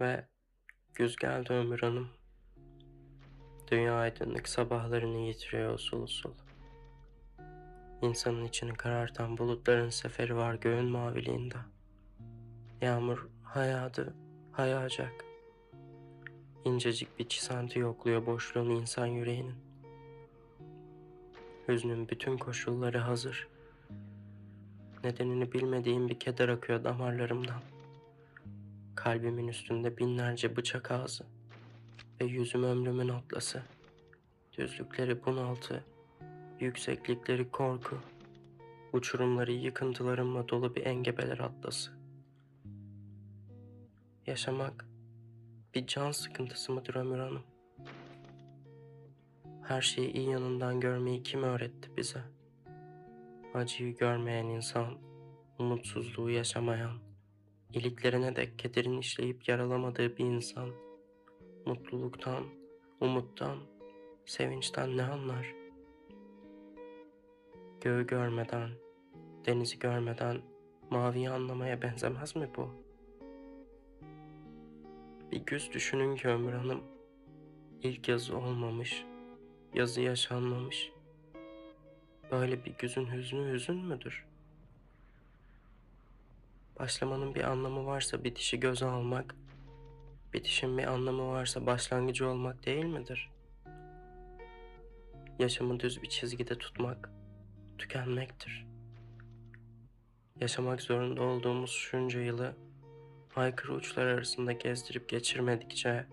Ve güz geldi Ömür Hanım. Dünya aydınlık sabahlarını yitiriyor usul usul. İnsanın içini karartan bulutların seferi var göğün maviliğinde. Yağmur hayadı, hayacak. İncecik bir çisanti yokluyor boşluğunu insan yüreğinin. Hüznün bütün koşulları hazır. Nedenini bilmediğim bir keder akıyor damarlarımdan. Kalbimin üstünde binlerce bıçak ağzı ve yüzüm ömrümün atlası. Düzlükleri bunaltı, yükseklikleri korku, uçurumları yıkıntılarımla dolu bir engebeler atlası. Yaşamak bir can sıkıntısı mıdır Ömür Hanım? Her şeyi iyi yanından görmeyi kim öğretti bize? Acıyı görmeyen insan, umutsuzluğu yaşamayan, iliklerine dek kederin işleyip yaralamadığı bir insan, mutluluktan, umuttan, sevinçten ne anlar? Göğü görmeden, denizi görmeden maviyi anlamaya benzemez mi bu? Bir güz düşünün ki Ömür Hanım, ilk yazı olmamış, yazı yaşanmamış. Böyle bir güzün hüznü hüzün müdür? Başlamanın bir anlamı varsa bitişi göze almak, bitişin bir anlamı varsa başlangıcı olmak değil midir? Yaşamı düz bir çizgide tutmak, tükenmektir. Yaşamak zorunda olduğumuz şunca yılı aykırı uçlar arasında gezdirip geçirmedikçe,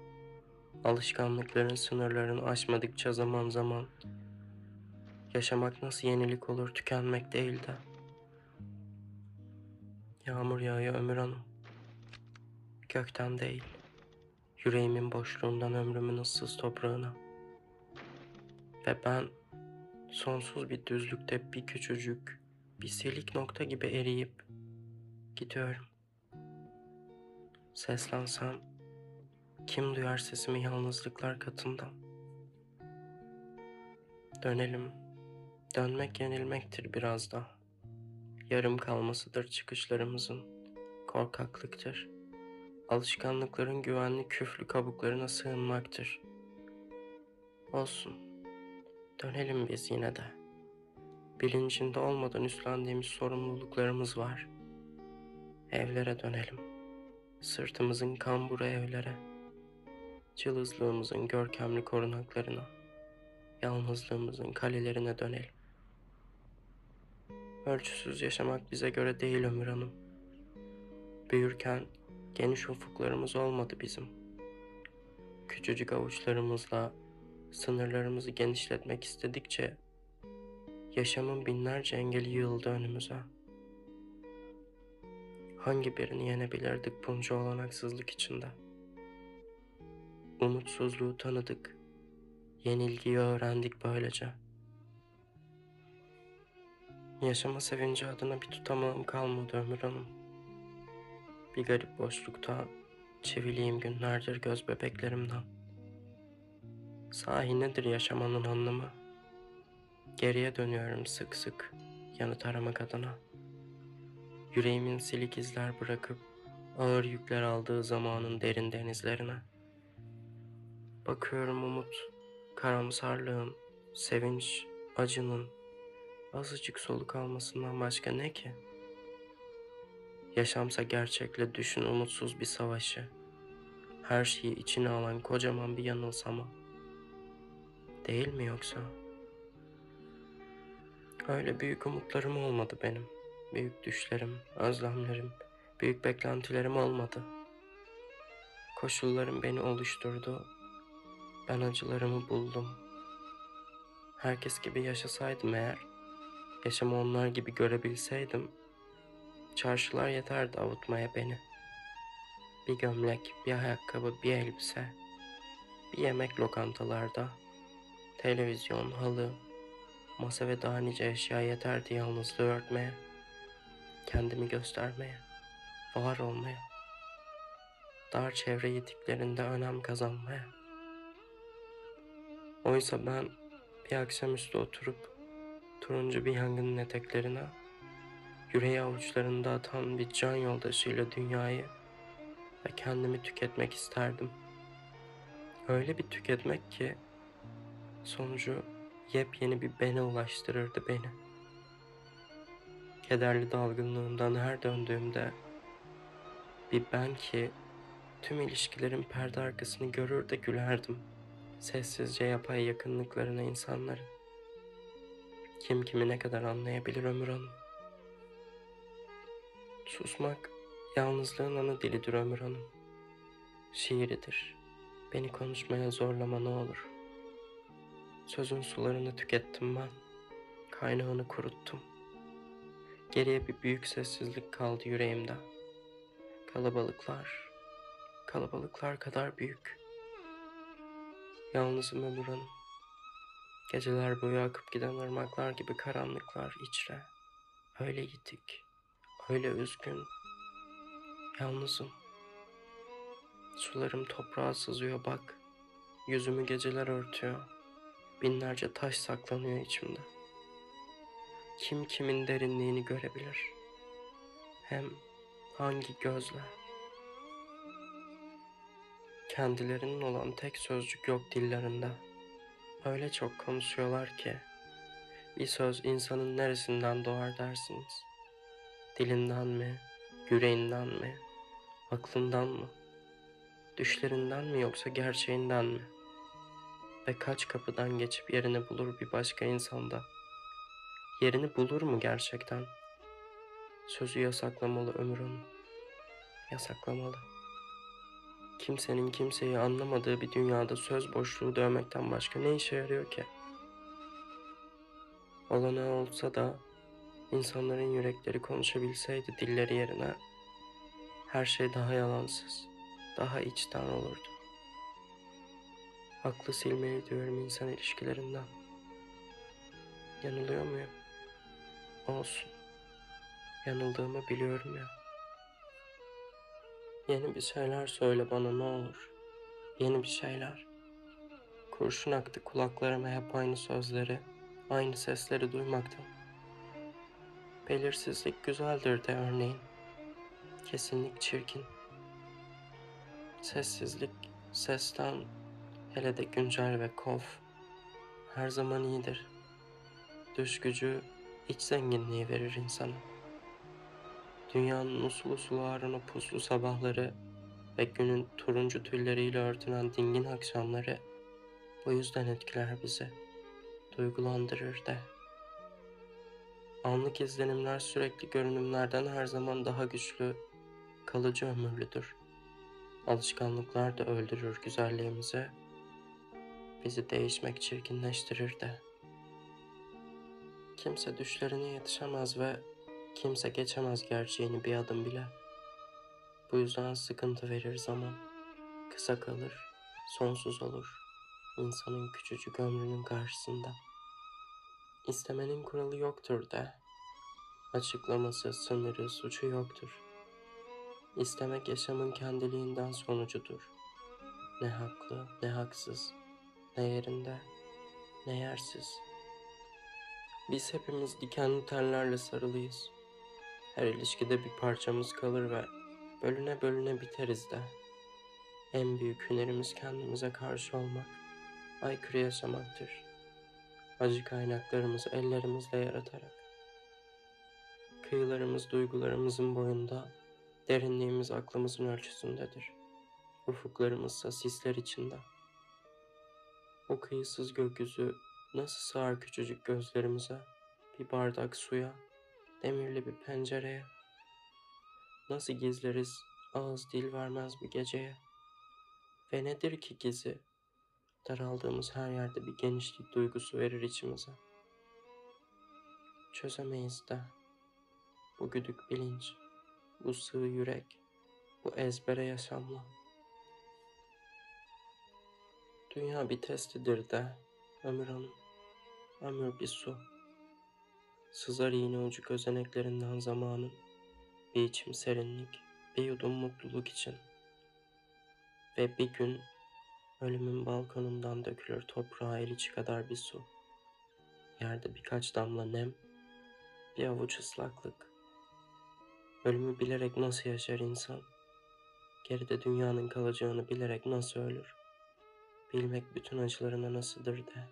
alışkanlıkların sınırlarını aşmadıkça zaman zaman yaşamak nasıl yenilik olur tükenmek değil de. Yağmur yağıyor Ömür Hanım. Gökten değil, yüreğimin boşluğundan ömrümün ıssız toprağına. Ve ben sonsuz bir düzlükte bir küçücük, bir silik nokta gibi eriyip gidiyorum. Seslensem kim duyar sesimi yalnızlıklar katından? Dönelim. Dönmek yenilmektir biraz da. Yarım kalmasıdır çıkışlarımızın. Korkaklıktır. Alışkanlıkların güvenli küflü kabuklarına sığınmaktır. Olsun. Dönelim biz yine de. Bilincinde olmadan üstlendiğimiz sorumluluklarımız var. Evlere dönelim. Sırtımızın kamburu evlere. Cılızlığımızın görkemli korunaklarına. Yalnızlığımızın kalelerine dönelim. Ölçüsüz yaşamak bize göre değil Ömür Hanım. Büyürken geniş ufuklarımız olmadı bizim. Küçücük avuçlarımızla sınırlarımızı genişletmek istedikçe yaşamın binlerce engeli yığıldı önümüze. Hangi birini yenebilirdik bunca olanaksızlık içinde? Umutsuzluğu tanıdık, yenilgiyi öğrendik böylece. Yaşama sevinci adına bir tutamağım kalmadı Ömür Hanım. Bir garip boşlukta çeviliyim günlerdir göz bebeklerimden. Sahi nedir yaşamanın anlamı? Geriye dönüyorum sık sık yanıt aramak adına. Yüreğimin silik izler bırakıp ağır yükler aldığı zamanın derin denizlerine. Bakıyorum umut, karamsarlığın, sevinç, acının azıcık soluk almasından başka ne ki? Yaşamsa gerçekle düşün umutsuz bir savaşı. Her şeyi içine alan kocaman bir yanılsama. Değil mi yoksa? Öyle büyük umutlarım olmadı benim. Büyük düşlerim, özlemlerim, büyük beklentilerim olmadı. Koşullarım beni oluşturdu. Ben acılarımı buldum. Herkes gibi yaşasaydım eğer, yaşamı onlar gibi görebilseydim, çarşılar yeterdi avutmaya beni. Bir gömlek, bir ayakkabı, bir elbise, bir yemek lokantalarda, televizyon, halı, masa ve daha nice eşya yeterdi yalnızlığı örtmeye, kendimi göstermeye, var olmaya, dar çevre yitiklerinde önem kazanmaya. Oysa ben bir akşamüstü oturup turuncu bir yangının eteklerine, yüreği avuçlarında atan bir can yoldaşıyla dünyayı ve kendimi tüketmek isterdim. Öyle bir tüketmek ki sonucu yepyeni bir bene ulaştırırdı beni. Kederli dalgınlığımdan her döndüğümde bir ben ki tüm ilişkilerin perde arkasını görür de gülerdim. Sessizce yapay yakınlıklarına insanların. Kim kimi ne kadar anlayabilir Ömür Hanım? Susmak yalnızlığın ana dilidir Ömür Hanım. Şiiridir. Beni konuşmaya zorlama ne olur. Sözün sularını tükettim ben. Kaynağını kuruttum. Geriye bir büyük sessizlik kaldı yüreğimde. Kalabalıklar, kalabalıklar kadar büyük. Yalnızım Ömür Hanım. Geceler boyu akıp giden ırmaklar gibi karanlıklar içre. Öyle yitik, öyle üzgün. Yalnızım. Sularım toprağa sızıyor bak. Yüzümü geceler örtüyor. Binlerce taş saklanıyor içimde. Kim kimin derinliğini görebilir? Hem hangi gözle? Kendilerinin olan tek sözcük yok dillerinde. Öyle çok konuşuyorlar ki bir söz insanın neresinden doğar dersiniz? Dilinden mi, yüreğinden mi, aklından mı, düşlerinden mi yoksa gerçeğinden mi? Ve kaç kapıdan geçip yerini bulur bir başka insanda? Yerini bulur mu gerçekten? Sözü yasaklamalı Hanım. Yasaklamalı. Kimsenin kimseyi anlamadığı bir dünyada söz boşluğu dövmekten başka ne işe yarıyor ki? Olanağı olsa da insanların yürekleri konuşabilseydi dilleri yerine her şey daha yalansız, daha içten olurdu. Aklı silmeyi diyorum insan ilişkilerinden. Yanılıyor muyum? Olsun. Yanıldığımı biliyorum ya. Yeni bir şeyler söyle bana ne olur. Yeni bir şeyler. Kurşun aktı kulaklarıma hep aynı sözleri, aynı sesleri duymaktan. Belirsizlik güzeldir de örneğin. Kesinlik çirkin. Sessizlik sesten hele de güncel ve kof her zaman iyidir. Düş gücü iç zenginliği verir insana. Dünyanın usul usul ağrın o puslu sabahları ve günün turuncu tülleriyle örtünen dingin akşamları bu yüzden etkiler bizi, duygulandırır da. Anlık izlenimler sürekli görünümlerden her zaman daha güçlü, kalıcı ömürlüdür. Alışkanlıklar da öldürür güzelliğimizi, bizi değişmek çirkinleştirir de. Kimse düşlerine yetişemez ve kimse geçemez gerçeğini bir adım bile. Bu yüzden sıkıntı verir zaman. Kısa kalır, sonsuz olur. insanın küçücük ömrünün karşısında. İstemenin kuralı yoktur de. Açıklaması, sınırı, suçu yoktur. İstemek yaşamın kendiliğinden sonucudur. Ne haklı, ne haksız, ne yerinde, ne yersiz. Biz hepimiz dikenli tellerle sarılıyız. Her ilişkide bir parçamız kalır ve bölüne bölüne biteriz de. En büyük hünerimiz kendimize karşı olmak, aykırı yaşamaktır. Acı kaynaklarımızı ellerimizle yaratarak. Kıyılarımız duygularımızın boyunda, derinliğimiz aklımızın ölçüsündedir. Ufuklarımızsa sisler içinde. O kıyısız gökyüzü nasıl sığar küçücük gözlerimize, bir bardak suya, demirli bir pencereye. Nasıl gizleriz ağız dil vermez bir geceye. Ve nedir ki gizi? Daraldığımız her yerde bir genişlik duygusu verir içimize. Çözemeyiz de bu güdük bilinç, bu sığ yürek, bu ezbere yaşamla. Dünya bir testidir de Ömür Hanım, ömür bir su. Sızar iğne ucu gözeneklerinden zamanın, bir içim serinlik, bir yudum mutluluk için. Ve bir gün ölümün balkonundan dökülür toprağa el içi kadar bir su. Yerde birkaç damla nem, bir avuç ıslaklık. Ölümü bilerek nasıl yaşar insan? Geride dünyanın kalacağını bilerek nasıl ölür? Bilmek bütün acılarına nasıldır de.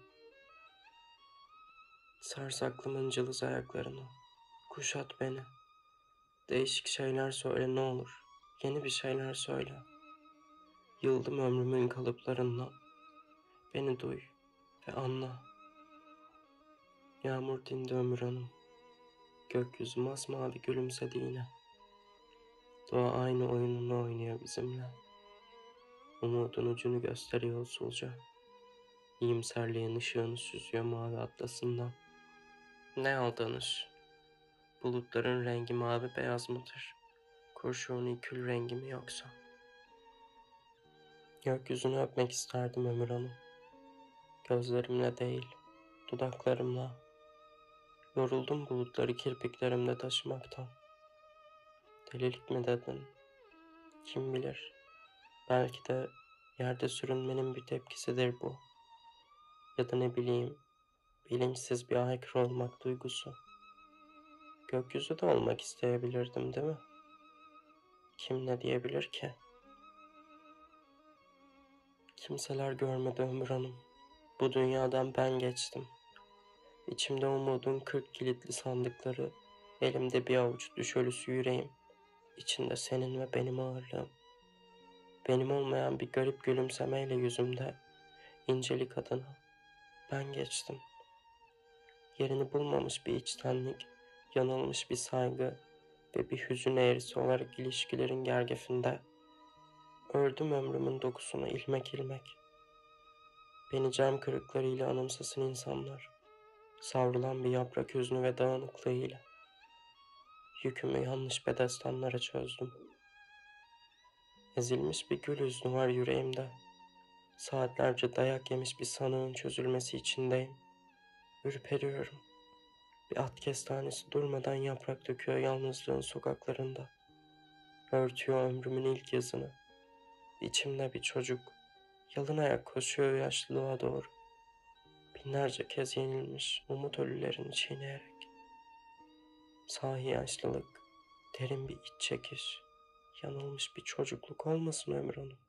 Sars aklımın cılız ayaklarını. Kuşat beni. Değişik şeyler söyle ne olur. Yeni bir şeyler söyle. Yıldım ömrümün kalıplarından. Beni duy ve anla. Yağmur dindi ömür hanım. Gökyüzü masmavi gülümsedi yine. Doğa aynı oyununu oynuyor bizimle. Umudun ucunu gösteriyor usulca. İyimserliğin ışığını süzüyor mavi atlasından. Ne aldanış? Bulutların rengi mavi beyaz mıdır? Kurşuni kül rengi mi yoksa? Gökyüzünü öpmek isterdim ömür hanım. Gözlerimle değil, dudaklarımla. Yoruldum bulutları kirpiklerimde taşımaktan. Delilik mi dedin? Kim bilir? Belki de yerde sürünmenin bir tepkisidir bu. Ya da ne bileyim, bilinçsiz bir aykırı olmak duygusu. Gökyüzü de olmak isteyebilirdim değil mi? Kim ne diyebilir ki? Kimseler görmedi ömür hanım. Bu dünyadan ben geçtim. İçimde umudun kırk kilitli sandıkları, elimde bir avuç düş ölüsü yüreğim. İçinde senin ve benim ağırlığım. Benim olmayan bir garip gülümsemeyle yüzümde, incelik adına. Ben geçtim. Yerini bulmamış bir içtenlik, yanılmış bir saygı ve bir hüzün eğrisi olarak ilişkilerin gergefinde. Öldüm ömrümün dokusunu ilmek ilmek. Beni cam kırıklarıyla anımsasın insanlar. Savrulan bir yaprak hüznü ve dağınıklığıyla. Yükümü yanlış bedestanlara çözdüm. Ezilmiş bir gül hüznü var yüreğimde. Saatlerce dayak yemiş bir sanığın çözülmesi içindeyim. Ürperiyorum. Bir at kestanesi durmadan yaprak döküyor yalnızlığın sokaklarında. Örtüyor ömrümün ilk yazını. İçimde bir çocuk. Yalın ayak koşuyor yaşlılığa doğru. Binlerce kez yenilmiş umut ölülerini çiğneyerek. Sahi yaşlılık, derin bir iç çekiş, yanılmış bir çocukluk olmasın ömür onun.